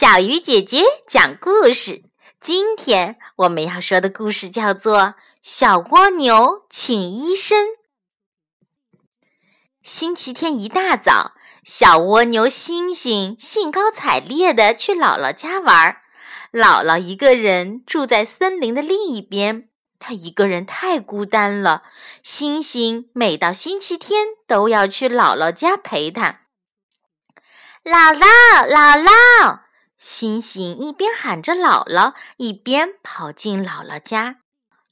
小鱼姐姐讲故事。今天我们要说的故事叫做《小蜗牛请医生》。星期天一大早，小蜗牛星星兴高采烈地去姥姥家玩。姥姥一个人住在森林的另一边，她一个人太孤单了。星星每到星期天都要去姥姥家陪她。姥姥，姥姥！星星一边喊着“姥姥”，一边跑进姥姥家。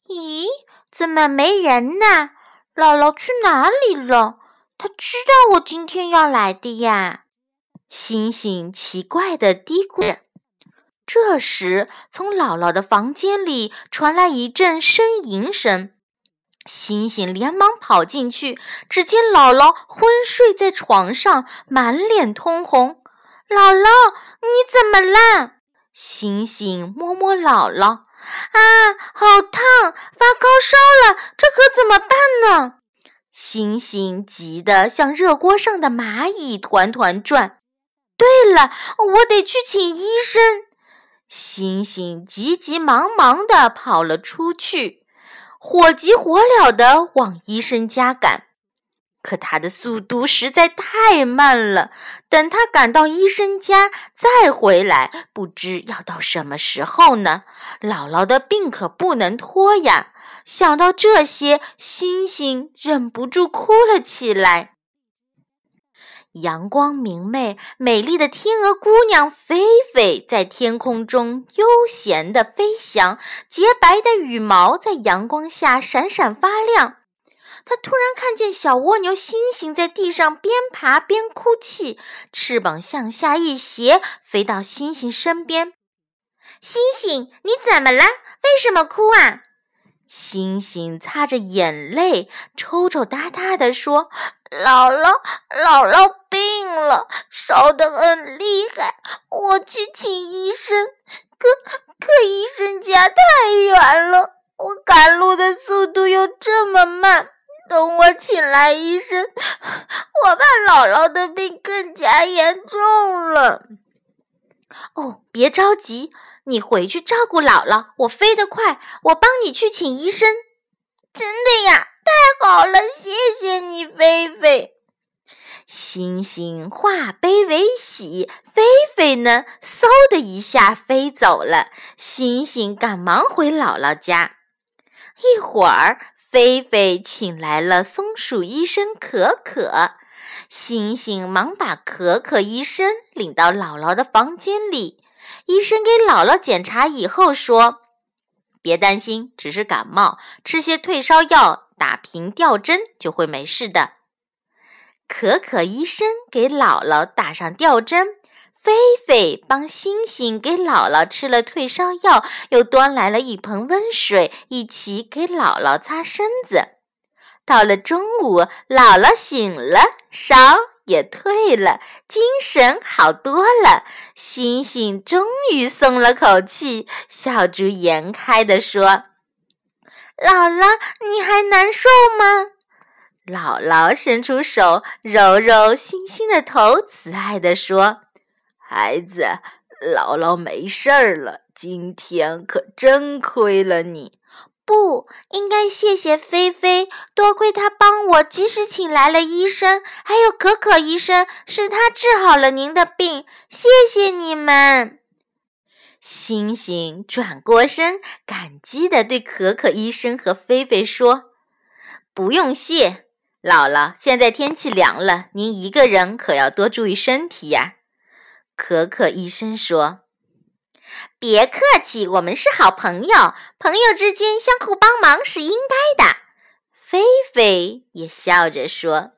咦，怎么没人呢？姥姥去哪里了？她知道我今天要来的呀。星星奇怪地嘀咕着。这时，从姥姥的房间里传来一阵呻吟声。星星连忙跑进去，只见姥姥昏睡在床上，满脸通红。姥姥，你怎么了？星星摸摸姥姥，啊，好烫，发高烧了，这可怎么办呢？星星急得像热锅上的蚂蚁，团团转。对了，我得去请医生。星星急急忙忙地跑了出去，火急火燎地往医生家赶。可他的速度实在太慢了，等他赶到医生家再回来，不知要到什么时候呢？姥姥的病可不能拖呀！想到这些，星星忍不住哭了起来。阳光明媚，美丽的天鹅姑娘菲菲在天空中悠闲地飞翔，洁白的羽毛在阳光下闪闪发亮。他突然看见小蜗牛星星在地上边爬边哭泣，翅膀向下一斜，飞到星星身边。星星，你怎么了？为什么哭啊？星星擦着眼泪，抽抽搭搭地说：“姥姥，姥姥病了，烧得很厉害，我去请医生，可可医生家太远了，我赶路的速度又这么慢。”等我请来医生，我怕姥姥的病更加严重了。哦，别着急，你回去照顾姥姥。我飞得快，我帮你去请医生。真的呀，太好了，谢谢你，菲菲。星星化悲为喜，菲菲呢，嗖的一下飞走了。星星赶忙回姥姥家，一会儿。菲菲请来了松鼠医生可可，星星忙把可可医生领到姥姥的房间里。医生给姥姥检查以后说：“别担心，只是感冒，吃些退烧药，打瓶吊针就会没事的。”可可医生给姥姥打上吊针。菲菲帮星星给姥姥吃了退烧药，又端来了一盆温水，一起给姥姥擦身子。到了中午，姥姥醒了，烧也退了，精神好多了。星星终于松了口气，笑逐颜开地说：“姥姥，你还难受吗？”姥姥伸出手揉揉星星的头，慈爱地说。孩子，姥姥没事儿了。今天可真亏了你，不应该谢谢菲菲，多亏她帮我及时请来了医生，还有可可医生，是他治好了您的病。谢谢你们。星星转过身，感激地对可可医生和菲菲说：“不用谢，姥姥。现在天气凉了，您一个人可要多注意身体呀。”可可医生说：“别客气，我们是好朋友，朋友之间相互帮忙是应该的。”菲菲也笑着说：“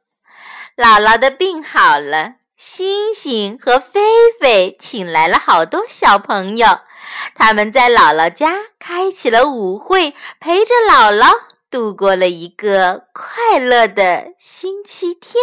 姥姥的病好了，星星和菲菲请来了好多小朋友，他们在姥姥家开起了舞会，陪着姥姥度过了一个快乐的星期天。”